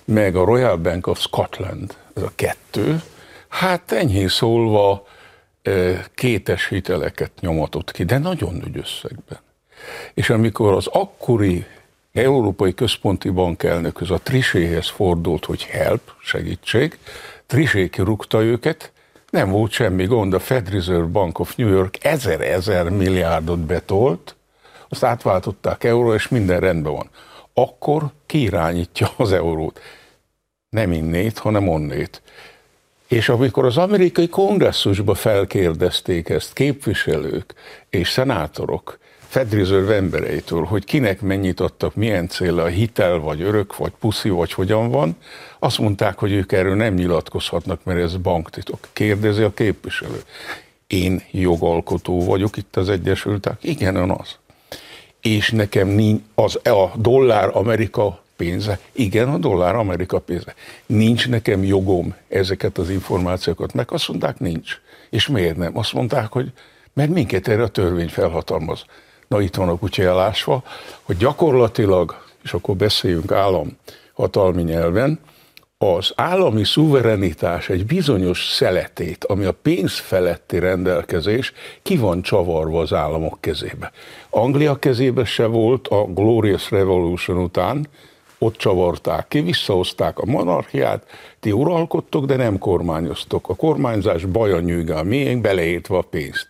Meg a Royal Bank of Scotland, ez a kettő, hát enyhén szólva kétes hiteleket nyomatott ki, de nagyon nagy összegben. És amikor az akkori Európai Központi Bank elnökhöz, a Triséhez fordult, hogy help, segítség, Trisé kirúgta őket, nem volt semmi gond, a Fed Reserve Bank of New York ezer-ezer milliárdot betolt, azt átváltották euró, és minden rendben van. Akkor kiirányítja az eurót. Nem innét, hanem onnét. És amikor az amerikai kongresszusba felkérdezték ezt képviselők és szenátorok, Fed Reserve embereitől, hogy kinek mennyit adtak, milyen célra, hitel, vagy örök, vagy puszi, vagy hogyan van, azt mondták, hogy ők erről nem nyilatkozhatnak, mert ez banktitok. Kérdezi a képviselő. Én jogalkotó vagyok itt az Egyesültek. Igen, ön az. És nekem az, a dollár Amerika pénze. Igen, a dollár Amerika pénze. Nincs nekem jogom ezeket az információkat meg. Azt mondták, nincs. És miért nem? Azt mondták, hogy mert minket erre a törvény felhatalmaz. Na itt van a kutya hogy gyakorlatilag, és akkor beszéljünk állam hatalmi nyelven, az állami szuverenitás egy bizonyos szeletét, ami a pénz feletti rendelkezés, ki van csavarva az államok kezébe. Anglia kezébe se volt a Glorious Revolution után, ott csavarták ki, visszahozták a monarchiát, ti uralkodtok, de nem kormányoztok. A kormányzás baja nyűgál miénk, beleértve a pénzt.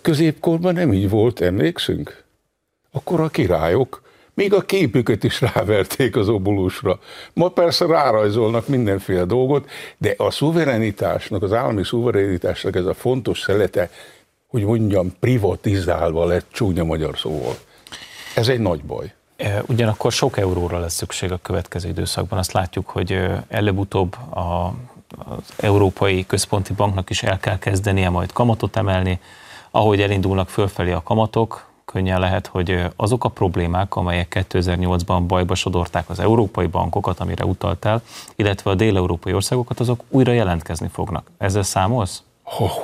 Középkorban nem így volt, emlékszünk? Akkor a királyok még a képüket is ráverték az obulusra. Ma persze rárajzolnak mindenféle dolgot, de a szuverenitásnak, az állami szuverenitásnak ez a fontos szelete, hogy mondjam, privatizálva lett csúnya magyar szóval. Ez egy nagy baj. Ugyanakkor sok euróra lesz szükség a következő időszakban. Azt látjuk, hogy előbb-utóbb a, az Európai Központi Banknak is el kell kezdenie majd kamatot emelni. Ahogy elindulnak fölfelé a kamatok, könnyen lehet, hogy azok a problémák, amelyek 2008-ban bajba sodorták az európai bankokat, amire utaltál, illetve a dél-európai országokat, azok újra jelentkezni fognak. Ezzel számolsz?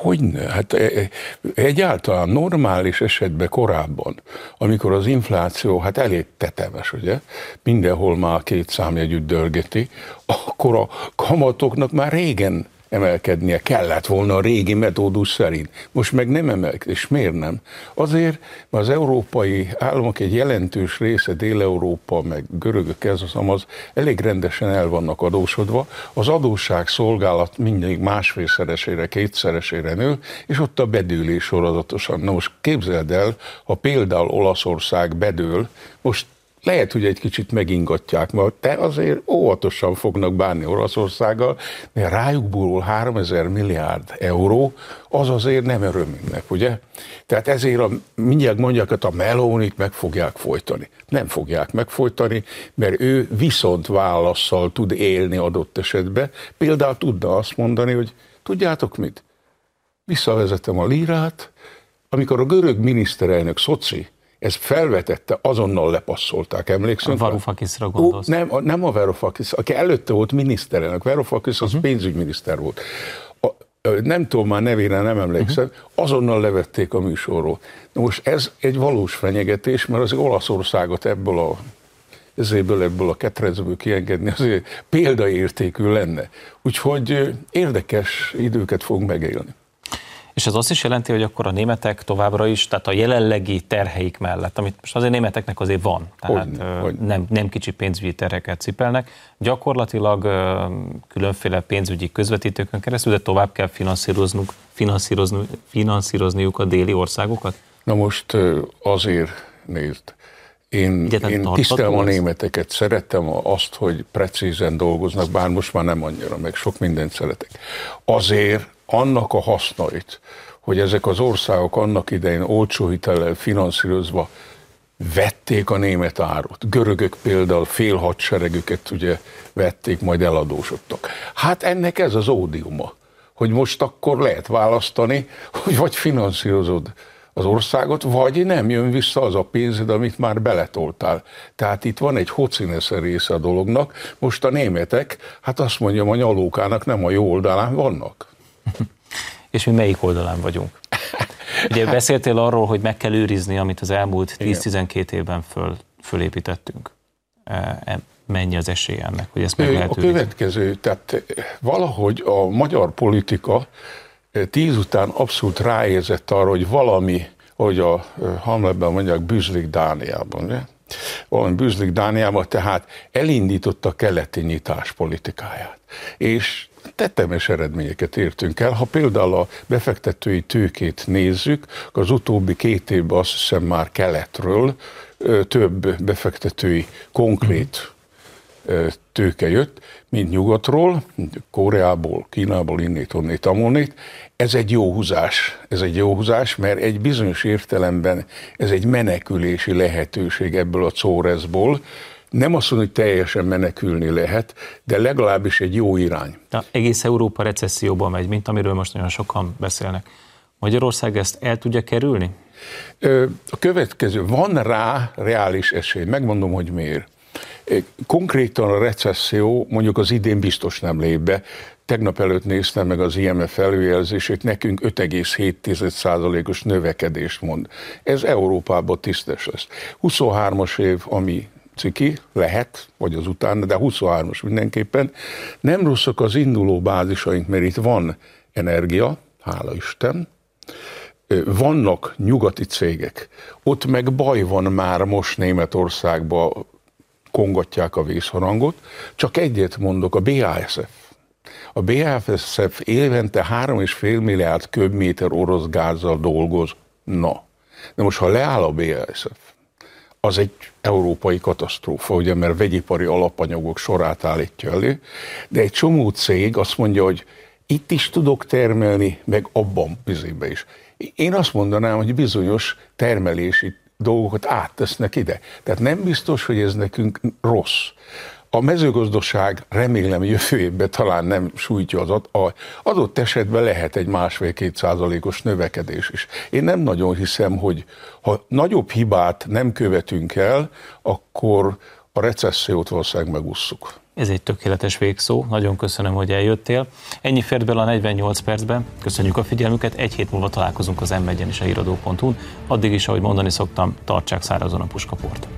Hogyne? Hát e, e, egyáltalán normális esetben korábban, amikor az infláció hát elég tetemes, ugye, mindenhol már két számjegyűt dörgeti, akkor a kamatoknak már régen emelkednie kellett volna a régi metódus szerint. Most meg nem emelkedik. És miért nem? Azért, mert az európai államok egy jelentős része, Dél-Európa, meg görögök ez az amaz, elég rendesen el vannak adósodva. Az adósság szolgálat mindig másfélszeresére, kétszeresére nő, és ott a bedőlés sorozatosan. Na most képzeld el, ha például Olaszország bedől, most lehet, hogy egy kicsit megingatják, mert te azért óvatosan fognak bánni Oroszországgal, mert rájuk búrul 3000 milliárd euró, az azért nem örömünknek, ugye? Tehát ezért a, mindjárt mondják, hogy a melónit meg fogják folytani. Nem fogják megfolytani, mert ő viszont válaszsal tud élni adott esetben. Például tudna azt mondani, hogy tudjátok mit? Visszavezetem a lírát, amikor a görög miniszterelnök Szoci ez felvetette, azonnal lepasszolták, emlékszünk? A Varoufakisra gondolsz? Nem, nem a Varoufakis, aki előtte volt miniszterelnök. Varoufakis az uh-huh. pénzügyminiszter volt. A, nem tudom már nevére, nem emlékszem, uh-huh. azonnal levették a műsorról. Na most ez egy valós fenyegetés, mert az Olaszországot ebből a ezéből ebből a ketrecből kiengedni, azért példaértékű lenne. Úgyhogy érdekes időket fog megélni. És ez azt is jelenti, hogy akkor a németek továbbra is, tehát a jelenlegi terheik mellett, amit most azért németeknek azért van, tehát hogy, hogy. Nem, nem kicsi pénzügyi terheket cipelnek, gyakorlatilag különféle pénzügyi közvetítőkön keresztül, de tovább kell finanszíroznunk, finanszírozni, finanszírozniuk a déli országokat? Na most azért nézd, én, én tisztelem a németeket, szerettem azt, hogy precízen dolgoznak, bár most már nem annyira, meg sok mindent szeretek. Azért annak a hasznait, hogy ezek az országok annak idején olcsó hitellel finanszírozva vették a német árut. Görögök például fél hadseregüket ugye vették, majd eladósodtak. Hát ennek ez az ódiuma, hogy most akkor lehet választani, hogy vagy finanszírozod az országot, vagy nem jön vissza az a pénzed, amit már beletoltál. Tehát itt van egy hocinesze része a dolognak. Most a németek, hát azt mondjam, a nyalókának nem a jó oldalán vannak. És mi melyik oldalán vagyunk? *laughs* Ugye beszéltél arról, hogy meg kell őrizni, amit az elmúlt 10-12 évben föl, fölépítettünk. E, e, mennyi az esély ennek, hogy ezt meg lehet A következő, tehát valahogy a magyar politika tíz után abszolút ráérzett arra, hogy valami, hogy a Hamletben mondják, bűzlik Dániában, ugye? valami bűzlik Dániában, tehát elindította a keleti nyitás politikáját. És tetemes eredményeket értünk el. Ha például a befektetői tőkét nézzük, az utóbbi két évben azt hiszem már keletről több befektetői konkrét tőke jött, mint nyugatról, Koreából, Kínából, innét, onnét, amonnét. Ez egy jó húzás, ez egy jó húzás, mert egy bizonyos értelemben ez egy menekülési lehetőség ebből a Czórezból, nem azt mondom, hogy teljesen menekülni lehet, de legalábbis egy jó irány. De egész Európa recesszióban megy, mint amiről most nagyon sokan beszélnek. Magyarország ezt el tudja kerülni? A következő, van rá reális esély, megmondom, hogy miért. Konkrétan a recesszió mondjuk az idén biztos nem lép be. Tegnap előtt néztem meg az IMF előjelzését, nekünk 5,7%-os növekedést mond. Ez Európában tisztes lesz. 23-as év, ami ciki, lehet, vagy az utána, de 23-as mindenképpen. Nem rosszak az induló bázisaink, mert itt van energia, hála Isten, vannak nyugati cégek, ott meg baj van már most Németországban, kongatják a vészharangot, csak egyet mondok, a BASF. A BASF évente 3,5 milliárd köbméter orosz gázzal dolgoz. Na, de most ha leáll a BASF, az egy európai katasztrófa, ugye, mert vegyipari alapanyagok sorát állítja elő, de egy csomó cég azt mondja, hogy itt is tudok termelni, meg abban bizonyban is. Én azt mondanám, hogy bizonyos termelési dolgokat áttesznek ide. Tehát nem biztos, hogy ez nekünk rossz. A mezőgazdaság remélem jövő évben talán nem sújtja az adott esetben lehet egy másfél-két százalékos növekedés is. Én nem nagyon hiszem, hogy ha nagyobb hibát nem követünk el, akkor a recessziót valószínűleg megusszuk. Ez egy tökéletes végszó, nagyon köszönöm, hogy eljöttél. Ennyi fért bele a 48 percben, köszönjük a figyelmüket, egy hét múlva találkozunk az m és a híradó.hu-n. Addig is, ahogy mondani szoktam, tartsák szárazon a puskaport.